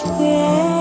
whisper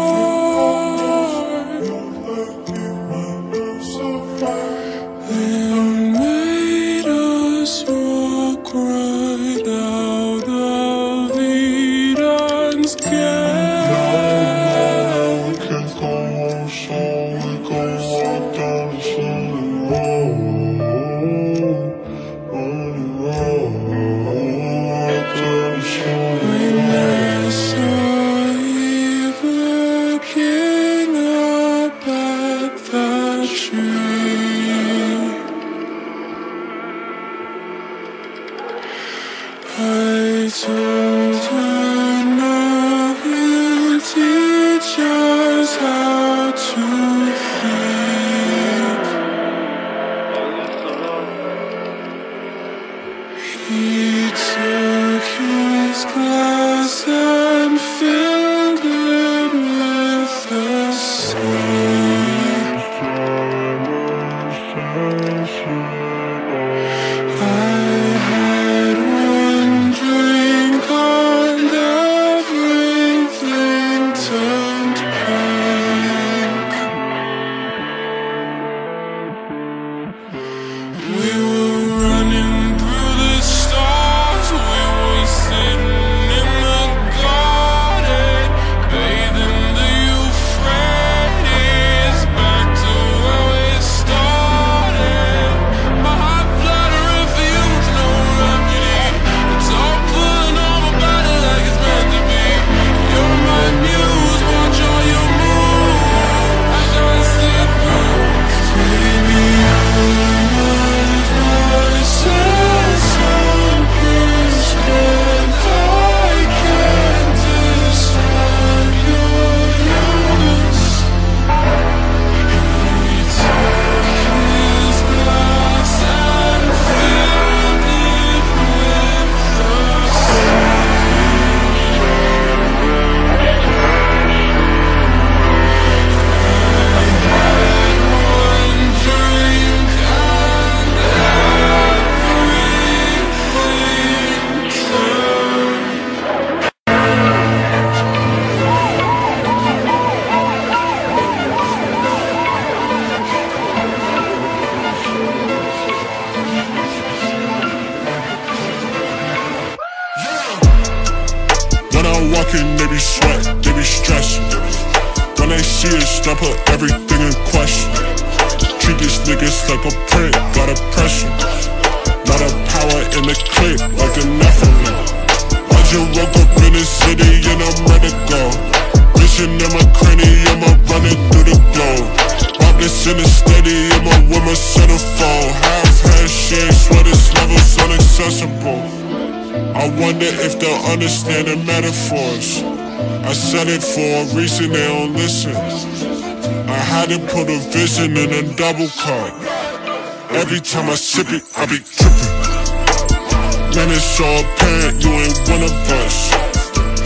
Walk they be sweat, they be stressing. When they see us, I put everything in question. Treat these niggas like a print, got a pressure. Lot of power in the clip, like a Nephilim. I just woke up in the city and I'm ready to go. Vision in my cranium, I'm running through the globe. Rockets in the stadium, I'm with my centerfold. Half head shit, swear this level's. I wonder if they'll understand the metaphors. I said it for a reason, they don't listen. I had to put a vision in a double cup. Every time I sip it, I be tripping. Man, it's so apparent you ain't one of us.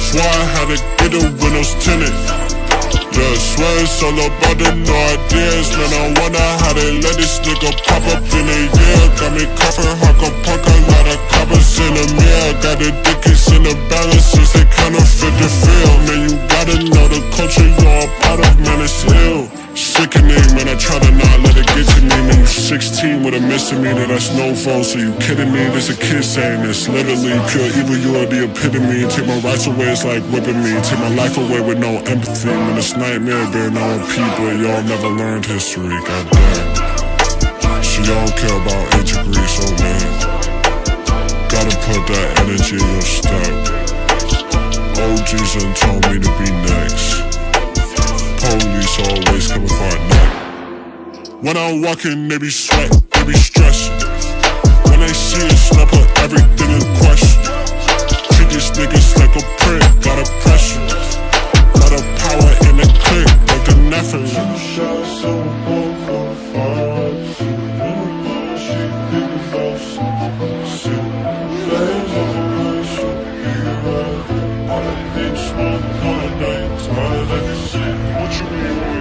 Swear I had to get the windows tinted. Yeah, swear it's all about the no ideas. Man, I wonder how they let this nigga pop up in a year. Got me coughing, hawk a punk, a lot of coppers in the mirror. Got the dickens in the balances, they counterfeit the feel. Man, you gotta know the culture you're a part of, man, it's ill. Sickening, man, I try to not let 16 with a misdemeanor, that's no fault. So you kidding me? This a kid saying this. Literally, pure evil, you are the epitome. Take my rights away, it's like whipping me. Take my life away with no empathy. Man, it's nightmare being on people. Y'all never learned history, goddamn. She don't care about integrity, so man. Gotta put that energy in your step. OGs done told me to be next. When I'm walking, they be sweat, they be. When they see I put everything in question. Treat these niggas like a prick, got a pressure. Lot of power in the clip, like the Nephilim. What you mean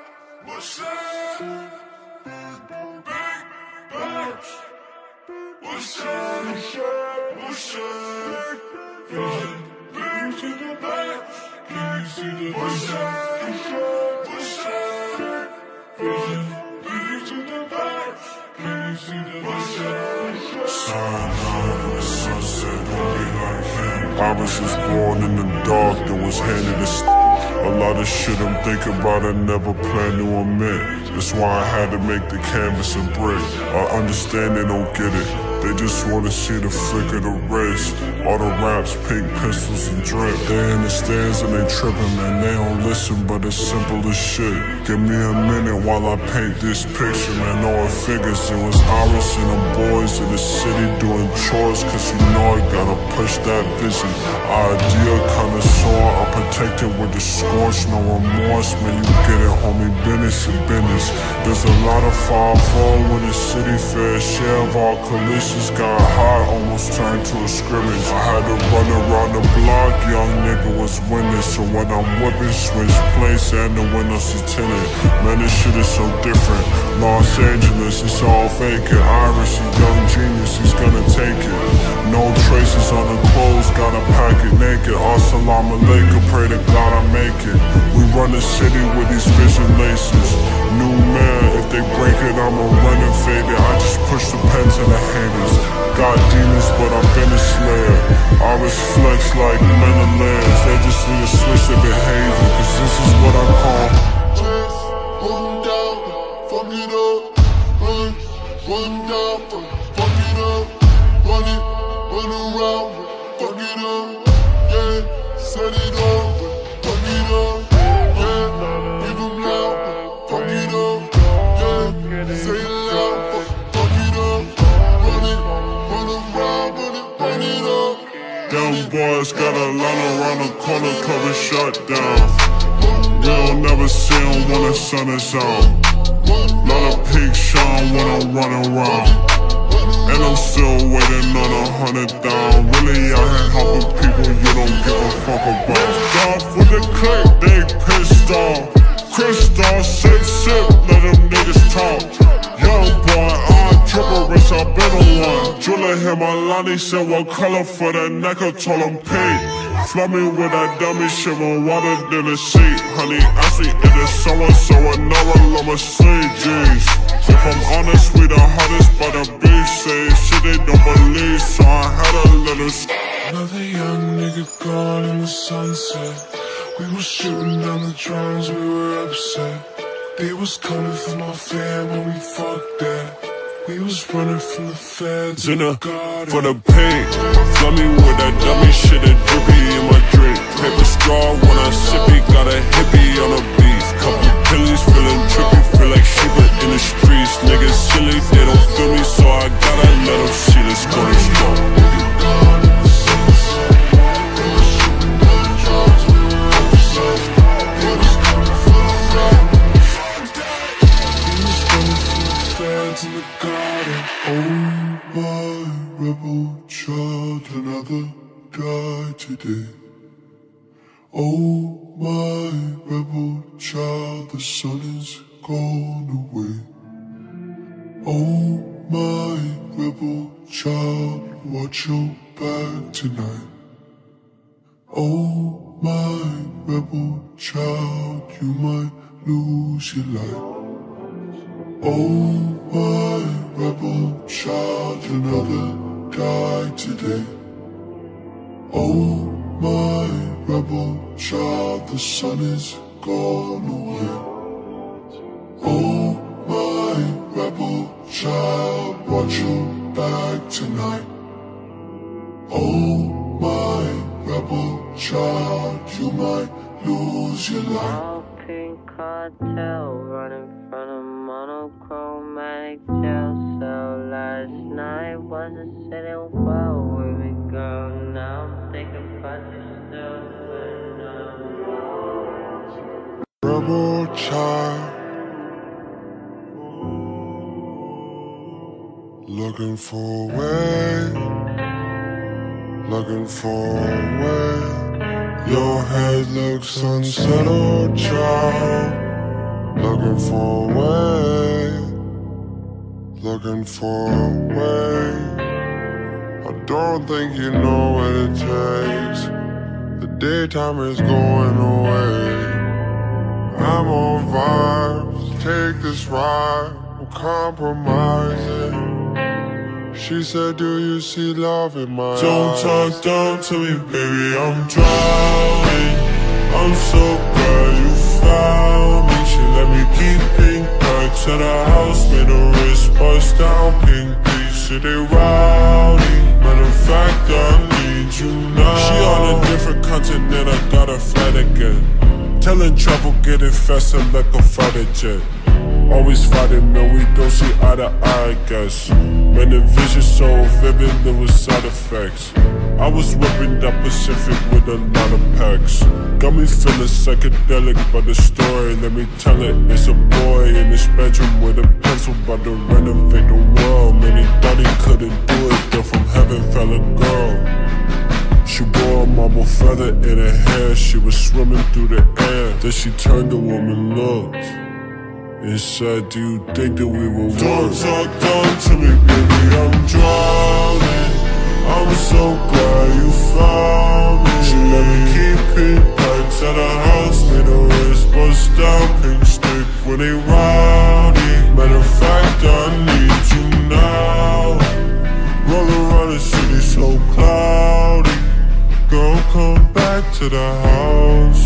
What's up? Big Bucks. What's up? What's up? From big to see the vision? Push it, vision. Lead to the back. Can you see the vision? Sign on the sunset, don't be like him. I was just born in the dark and was handed a a lot of shit I'm thinking about I never planned to admit That's why I had to make the canvas a brick I understand they don't get it They just wanna see the flick of the wrist. All the raps, pink pistols and drip. They in the stands and they tripping man. They don't listen but it's simple as shit. Give me a minute while I paint this picture man. All it figures it was Iris and the boys in the city doing chores Cause you know I gotta push that vision. Idea kinda sore I'm protected with the scorch No remorse man. You get it homie business and business. There's a lot of fire fall when the city fair share of our collisions got hot almost turned to a scrimmage. I had to run around the block young nigga was winning. So when I'm whipping switch place and the windows is tinted Man this shit is so different. Los Angeles it's all fake and Iris a young genius he's gonna take it. No traces on the clothes gotta pack it naked. Assalamu alaikum pray to God I make it. We run the city with these vision laces New man if they break it I'ma run and fade it. I just push the pen to the haters Got demons but I've been a slayer I was flex like Menelaus They just need to switch their behavior Cause this is what I call fuck it up, run, run down, Them boys got a line around the corner cover shut down. We don't never see 'em when the sun is out. Lot of pig shine when I'm running around. And I'm still waiting on a hundred down Really out here helping people you don't give a fuck about. Off with the click, they pissed off. Crystal, sip, sip, let them niggas talk Young boy, I triple wrist, I been on one. Jeweler hit my line, he said what color for that neck, I told him pink. Me with that dummy shit, more water than a seat. Honey, I see it is summer, so another love sleep jeans If I'm honest, we the hottest, but the beast say shit they don't believe So I had to let her Another young nigga gone in the sunset. We were shooting down the drums, we were upset They was coming for my fam when we fucked that. We was running from the feds in the garden For the paint, flood me today. Oh my rebel child, the sun is gone away. Oh my rebel child, watch your back tonight. Oh my rebel child, you might lose your life. Oh my rebel child, another died today. Oh my rebel child, the sun is gone away. Oh my rebel child, watch your back tonight. Oh my rebel child, you might lose your life. Pink cartel running from a monochromatic jail cell. Last night wasn't sitting well with me, girl. Now Rebel child Looking for a way. Looking for a way. Your head looks unsettled, child. Looking for a way. Looking for a way don't think you know what it takes The daytime is going away. I'm on vibes, take this ride, I'm compromising. She said, Do you see love in my Don't eyes? talk down to me, baby, I'm drowning. I'm so glad you found me. She let me keep pink bags at the house, made her wrist bust down, pink They rowdy. Matter of fact, I need you now. She on a different continent, I got a flight again. Telling travel, getting faster like a fighter jet. Always fighting, man, we don't see eye to eye, I guess. Man, the vision so vivid, there was side effects. I was whipping that Pacific with a lot of packs. Got me feeling psychedelic by the story, let me tell it. It's a boy in his bedroom with a pencil, about to renovate the world. Man, he thought he couldn't do it, then from heaven fell a girl. She wore a marble feather in her hair. She was swimming through the air. Then she turned to woman, looked, and said, Do you think that we will Don't talk down to me, baby. I'm drowning. I'm so glad you found me. She let me keep pink pipes at her house. Made her wrist bust down pink stick when they rowdy. Matter of fact, I need you now. Roll around the city so cloudy. Girl, come back to the house.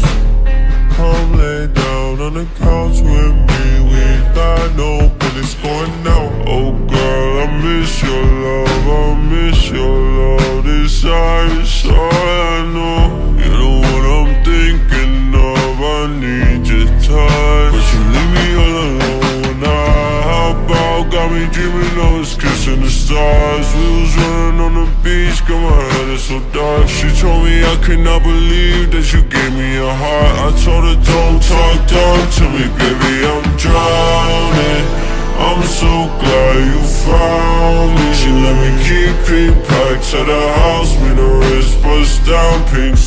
Come lay down on the couch with me. We got no business going out. Oh girl, I could not believe that you gave me your heart. I told her don't talk down to me, baby. I'm drowning. I'm so glad you found me. She let me keep pink packs at her house. Made her wrist bust down pink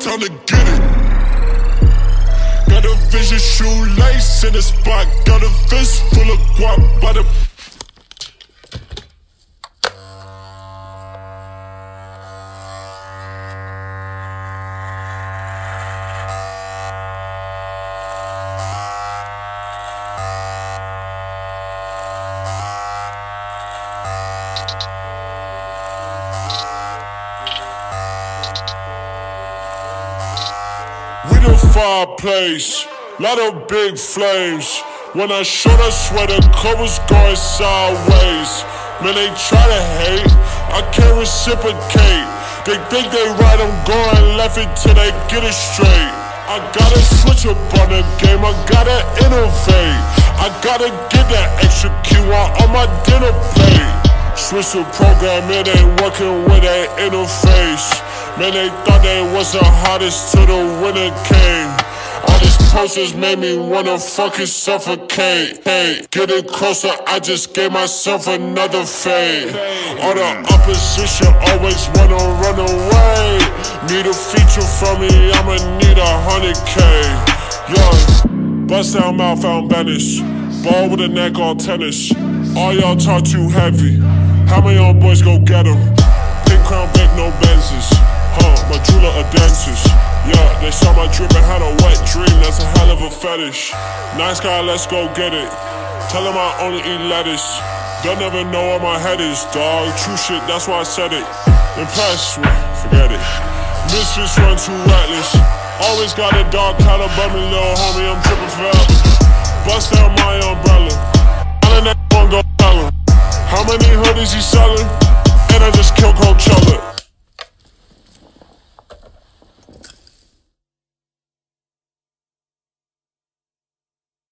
Time to get it. Got a vision shoelace in the spot. Got a fist full of guap by the. We the fireplace, lot of big flames. When I shot, I swear the was going sideways. Man, they try to hate, I can't reciprocate. They think they right, I'm going left until they get it straight. I gotta switch up on the game, I gotta innovate. I gotta get that extra QR on my dinner plate. Switch the program, it ain't working with that interface. Man, they thought they was the hottest till the winter came. All these posters made me wanna fucking suffocate. Hey, getting closer, I just gave myself another fade. All the mm. opposition always wanna run away. Need a feature from me, I'ma need a hundred K. Young, bust down mouth, found vanish. Ball with a neck on tennis. All y'all talk too heavy. How many young boys go get 'em? Pink crown, big, no Benzes. My jeweler a dentist. Yeah, they saw my drip and had a wet dream. That's a hell of a fetish. Nice guy, let's go get it. Tell him I only eat lettuce. They'll never know where my head is, dog. True shit, that's why I said it. Impressed with, forget it. Misfits run too reckless. Always got a dog cut above me, little homie, I'm tripping forever. Bust down my umbrella. That one go tell him. How many hoodies he selling? And I just killed Coachella.